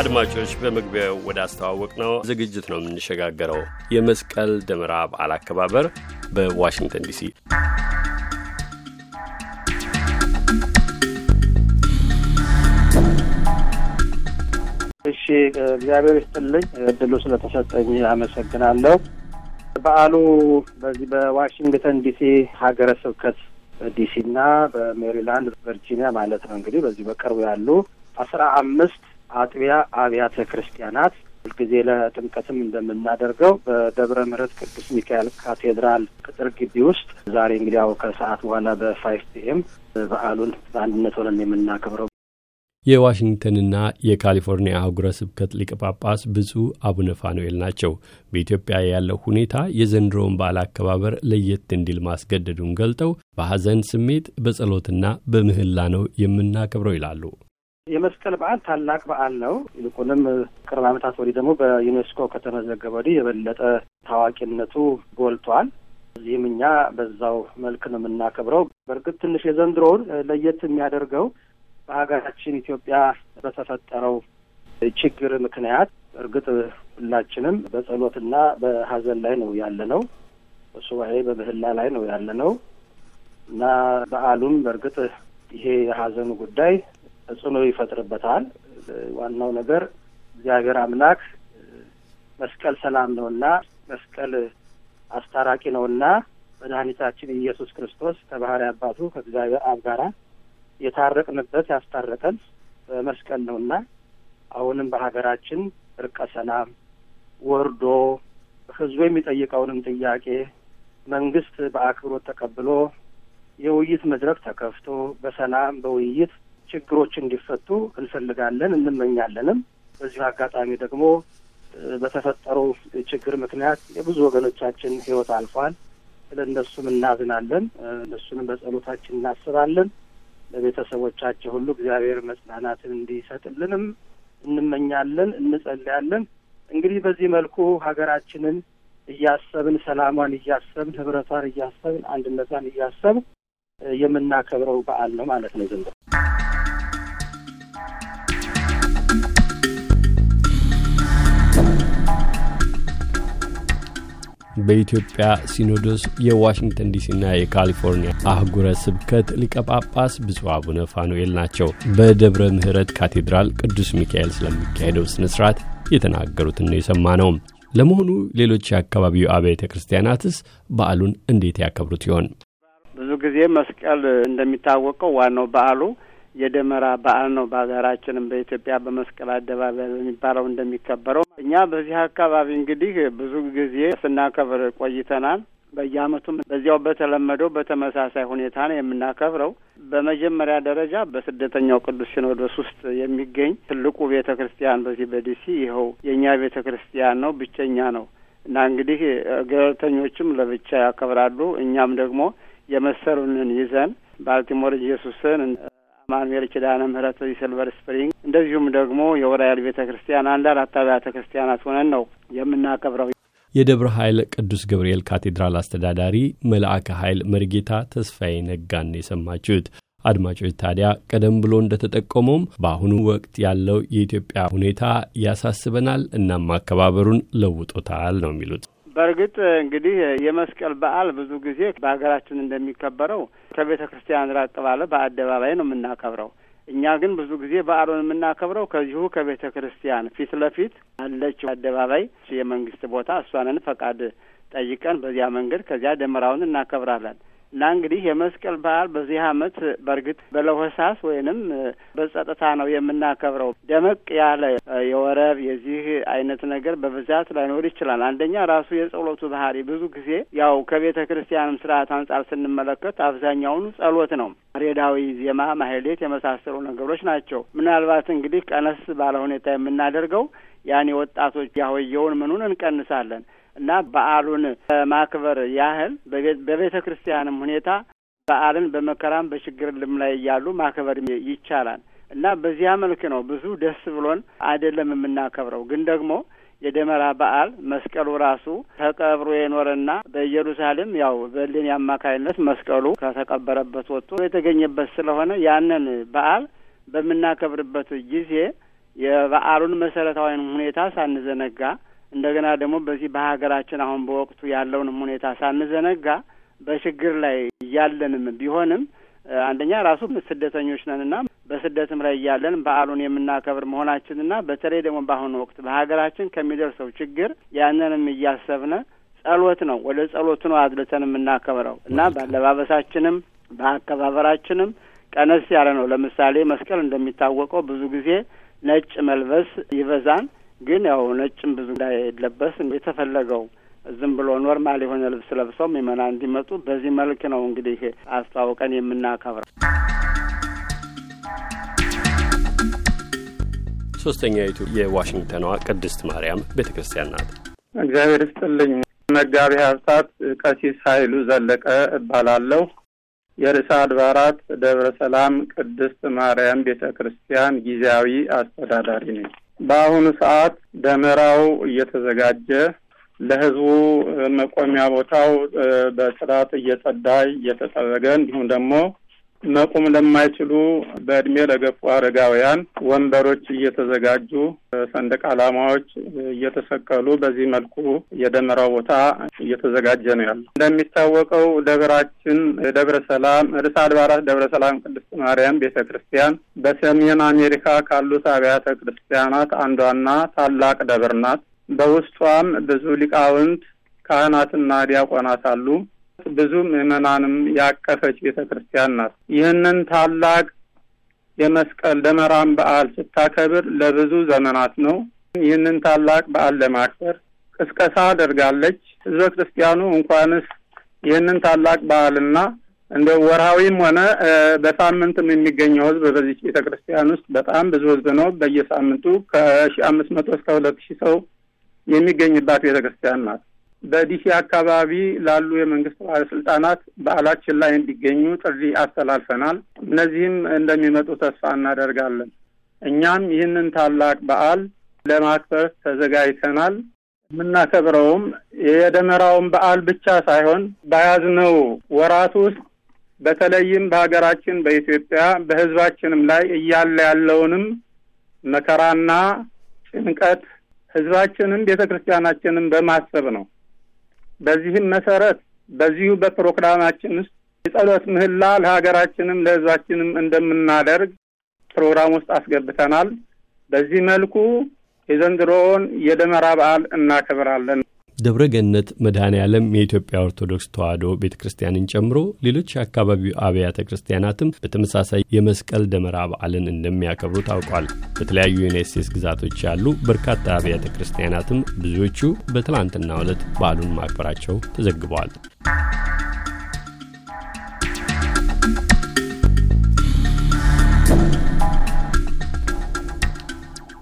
አድማጮች በመግቢያው ወደ አስተዋወቅ ነው ዝግጅት ነው የምንሸጋገረው። የመስቀል ደመራ በዓል አከባበር በዋሽንግተን ዲሲ እሺ፣ እግዚአብሔር ይስጥልኝ እድሉ ስለተሰጠኝ አመሰግናለሁ። በዓሉ በዚህ በዋሽንግተን ዲሲ ሀገረ ስብከት ዲሲ እና በሜሪላንድ ቨርጂኒያ ማለት ነው እንግዲህ በዚህ በቅርቡ ያሉ አስራ አምስት አጥቢያ አብያተ ክርስቲያናት ሁልጊዜ ለጥምቀትም እንደምናደርገው በደብረ ምሕረት ቅዱስ ሚካኤል ካቴድራል ቅጥር ግቢ ውስጥ ዛሬ እንግዲህ ያው ከሰዓት በኋላ በ five PM በዓሉን በአንድነት ሆነን የምናከብረው የዋሽንግተንና የካሊፎርኒያ አህጉረ ስብከት ሊቀ ጳጳስ ብፁዕ አቡነ ፋኑኤል ናቸው። በኢትዮጵያ ያለው ሁኔታ የዘንድሮውን በዓል አከባበር ለየት እንዲል ማስገደዱን ገልጠው በሐዘን ስሜት በጸሎትና በምህላ ነው የምናከብረው ይላሉ። የመስቀል በዓል ታላቅ በዓል ነው። ይልቁንም ቅርብ ዓመታት ወዲህ ደግሞ በዩኔስኮ ከተመዘገበ ወዲህ የበለጠ ታዋቂነቱ ጎልቷል። እዚህም እኛ በዛው መልክ ነው የምናከብረው። በእርግጥ ትንሽ የዘንድሮውን ለየት የሚያደርገው በሀገራችን ኢትዮጵያ በተፈጠረው ችግር ምክንያት እርግጥ ሁላችንም በጸሎትና በሀዘን ላይ ነው ያለ ነው። በሱባኤ በምህላ ላይ ነው ያለ ነው እና በዓሉም በእርግጥ ይሄ የሀዘኑ ጉዳይ ተጽዕኖ ይፈጥርበታል። ዋናው ነገር እግዚአብሔር አምላክ መስቀል ሰላም ነውና መስቀል አስታራቂ ነውና መድኃኒታችን ኢየሱስ ክርስቶስ ከባህሪ አባቱ ከእግዚአብሔር አብ ጋራ የታረቅንበት ያስታረቀን በመስቀል ነውና አሁንም በሀገራችን እርቀ ሰላም ወርዶ ሕዝቡ የሚጠይቀውንም ጥያቄ መንግስት በአክብሮት ተቀብሎ የውይይት መድረክ ተከፍቶ በሰላም በውይይት ችግሮች እንዲፈቱ እንፈልጋለን እንመኛለንም። በዚሁ አጋጣሚ ደግሞ በተፈጠረው ችግር ምክንያት የብዙ ወገኖቻችን ሕይወት አልፏል። ስለ እነሱም እናዝናለን። እነሱንም በጸሎታችን እናስባለን። ለቤተሰቦቻቸው ሁሉ እግዚአብሔር መጽናናትን እንዲሰጥልንም እንመኛለን፣ እንጸልያለን። እንግዲህ በዚህ መልኩ ሀገራችንን እያሰብን ሰላሟን እያሰብን ህብረቷን እያሰብን አንድነቷን እያሰብን የምናከብረው በዓል ነው ማለት ነው ዘንድሮ። በኢትዮጵያ ሲኖዶስ የዋሽንግተን ዲሲና የካሊፎርኒያ አህጉረ ስብከት ሊቀ ጳጳስ ብፁዕ አቡነ ፋኑኤል ናቸው። በደብረ ምሕረት ካቴድራል ቅዱስ ሚካኤል ስለሚካሄደው ስነ ስርዓት የተናገሩትን ነው የሰማ ነው። ለመሆኑ ሌሎች የአካባቢው አብያተ ክርስቲያናትስ በዓሉን እንዴት ያከብሩት ይሆን? ብዙ ጊዜ መስቀል እንደሚታወቀው ዋናው በዓሉ የደመራ በዓል ነው። በሀገራችንም በኢትዮጵያ በመስቀል አደባባይ በሚባለው እንደሚከበረው እኛ በዚህ አካባቢ እንግዲህ ብዙ ጊዜ ስናከብር ቆይተናል። በየዓመቱም በዚያው በተለመደው በተመሳሳይ ሁኔታ ነው የምናከብረው። በመጀመሪያ ደረጃ በስደተኛው ቅዱስ ሲኖዶስ ውስጥ የሚገኝ ትልቁ ቤተ ክርስቲያን በዚህ በዲሲ ይኸው የእኛ ቤተ ክርስቲያን ነው፣ ብቸኛ ነው እና እንግዲህ ገለልተኞችም ለብቻ ያከብራሉ። እኛም ደግሞ የመሰሉንን ይዘን ባልቲሞር ኢየሱስን ማኑኤል ኪዳነ ምሕረት ሲልቨር ስፕሪንግ እንደዚሁም ደግሞ የወራያል ቤተ ክርስቲያን አንድ አብያተ ክርስቲያናት ሆነን ነው የምናከብረው። የደብረ ኃይል ቅዱስ ገብርኤል ካቴድራል አስተዳዳሪ መልአከ ኃይል መርጌታ ተስፋዬ ነጋን የሰማችሁት። አድማጮች ታዲያ ቀደም ብሎ እንደተጠቆመውም በአሁኑ ወቅት ያለው የኢትዮጵያ ሁኔታ ያሳስበናል፣ እናም አከባበሩን ለውጦታል ነው የሚሉት። በእርግጥ እንግዲህ የመስቀል በዓል ብዙ ጊዜ በሀገራችን እንደሚከበረው ከቤተ ክርስቲያን ራቅ ባለ በአደባባይ ነው የምናከብረው። እኛ ግን ብዙ ጊዜ በዓሉን የምናከብረው ከዚሁ ከቤተ ክርስቲያን ፊት ለፊት አለችው አደባባይ የመንግስት ቦታ እሷንን ፈቃድ ጠይቀን በዚያ መንገድ ከዚያ ደመራውን እናከብራለን። እና እንግዲህ የመስቀል በዓል በዚህ ዓመት በእርግጥ በለሆሳስ ወይንም በጸጥታ ነው የምናከብረው። ደመቅ ያለ የወረብ የዚህ አይነት ነገር በብዛት ላይኖር ይችላል። አንደኛ ራሱ የጸሎቱ ባህሪ ብዙ ጊዜ ያው ከቤተ ክርስቲያንም ስርዓት አንጻር ስንመለከት አብዛኛውኑ ጸሎት ነው። ሬዳዊ ዜማ፣ ማህሌት የመሳሰሉ ነገሮች ናቸው። ምናልባት እንግዲህ ቀነስ ባለ ሁኔታ የምናደርገው ያኔ ወጣቶች ያሆየውን ምኑን እንቀንሳለን እና በዓሉን ማክበር ያህል በቤተ ክርስቲያንም ሁኔታ በዓልን በመከራም በችግርም ላይ እያሉ ማክበር ይቻላል እና በዚያ መልክ ነው ብዙ ደስ ብሎን አይደለም የምናከብረው። ግን ደግሞ የደመራ በዓል መስቀሉ ራሱ ተቀብሮ የኖረና በኢየሩሳሌም ያው በእሌኒ አማካይነት መስቀሉ ከተቀበረበት ወጥቶ የተገኘበት ስለሆነ ያንን በዓል በምናከብርበት ጊዜ የበዓሉን መሰረታዊን ሁኔታ ሳንዘነጋ እንደገና ደግሞ በዚህ በሀገራችን አሁን በወቅቱ ያለውንም ሁኔታ ሳንዘነጋ በችግር ላይ እያለንም ቢሆንም አንደኛ ራሱ ስደተኞች ነንና በስደትም ላይ እያለን በዓሉን የምናከብር መሆናችንና በተለይ ደግሞ በአሁኑ ወቅት በሀገራችን ከሚደርሰው ችግር ያንንም እያሰብነ ጸሎት ነው ወደ ጸሎቱ ነው አድልተን የምናከብረው እና በአለባበሳችንም በአከባበራችንም ቀነስ ያለ ነው። ለምሳሌ መስቀል እንደሚታወቀው ብዙ ጊዜ ነጭ መልበስ ይበዛል፣ ግን ያው ነጭም ብዙ እንዳይለበስ የተፈለገው ዝም ብሎ normal የሆነ ልብስ ለብሰው ምእመናን እንዲመጡ በዚህ መልክ ነው እንግዲህ አስተዋውቀን የምናከብረው። ሶስተኛይቱ የዋሽንግተኗ ቅድስት ማርያም ቤተ ክርስቲያን ናት። እግዚአብሔር ይስጥልኝ። መጋቢ ሀብታት ቀሲስ ኃይሉ ዘለቀ እባላለሁ። የርዕሰ አድባራት ደብረ ሰላም ቅድስት ማርያም ቤተ ክርስቲያን ጊዜያዊ አስተዳዳሪ ነኝ። በአሁኑ ሰዓት ደመራው እየተዘጋጀ ለሕዝቡ መቆሚያ ቦታው በጽዳት እየጸዳ እየተጠረገ እንዲሁም ደግሞ መቆም ለማይችሉ በእድሜ ለገፉ አረጋውያን ወንበሮች እየተዘጋጁ ሰንደቅ ዓላማዎች እየተሰቀሉ በዚህ መልኩ የደመራው ቦታ እየተዘጋጀ ነው ያለው። እንደሚታወቀው ደብራችን ደብረ ሰላም ርዕሰ አድባራት ደብረ ሰላም ቅድስት ማርያም ቤተ ክርስቲያን በሰሜን አሜሪካ ካሉት አብያተ ክርስቲያናት አንዷና ታላቅ ደብር ናት። በውስጧም ብዙ ሊቃውንት ካህናትና ዲያቆናት አሉ። ብዙ ምዕመናንም ያቀፈች ቤተ ክርስቲያን ናት። ይህንን ታላቅ የመስቀል ደመራን በዓል ስታከብር ለብዙ ዘመናት ነው። ይህንን ታላቅ በዓል ለማክበር ቅስቀሳ አደርጋለች። ህዝበ ክርስቲያኑ እንኳንስ ይህንን ታላቅ በዓልና እንደ ወርሃዊም ሆነ በሳምንትም የሚገኘው ህዝብ በዚህ ቤተ ክርስቲያን ውስጥ በጣም ብዙ ህዝብ ነው። በየሳምንቱ ከሺ አምስት መቶ እስከ ሁለት ሺህ ሰው የሚገኝባት ቤተ ክርስቲያን ናት። በዲሲ አካባቢ ላሉ የመንግስት ባለስልጣናት በዓላችን ላይ እንዲገኙ ጥሪ አስተላልፈናል። እነዚህም እንደሚመጡ ተስፋ እናደርጋለን። እኛም ይህንን ታላቅ በዓል ለማክበር ተዘጋጅተናል። የምናከብረውም የደመራውን በዓል ብቻ ሳይሆን በያዝነው ወራት ውስጥ በተለይም በሀገራችን በኢትዮጵያ በህዝባችንም ላይ እያለ ያለውንም መከራና ጭንቀት ህዝባችንም ቤተ ክርስቲያናችንም በማሰብ ነው። በዚህም መሰረት በዚሁ በፕሮግራማችን ውስጥ የጸሎት ምህላ ለሀገራችንም ለህዝባችንም እንደምናደርግ ፕሮግራም ውስጥ አስገብተናል። በዚህ መልኩ የዘንድሮውን የደመራ በዓል እናከብራለን። ደብረ ገነት መድኃኔ ዓለም የኢትዮጵያ ኦርቶዶክስ ተዋሕዶ ቤተ ክርስቲያንን ጨምሮ ሌሎች የአካባቢው አብያተ ክርስቲያናትም በተመሳሳይ የመስቀል ደመራ በዓልን እንደሚያከብሩ ታውቋል። በተለያዩ የዩናይት ስቴትስ ግዛቶች ያሉ በርካታ አብያተ ክርስቲያናትም ብዙዎቹ በትላንትናው ዕለት በዓሉን ማክበራቸው ተዘግበዋል።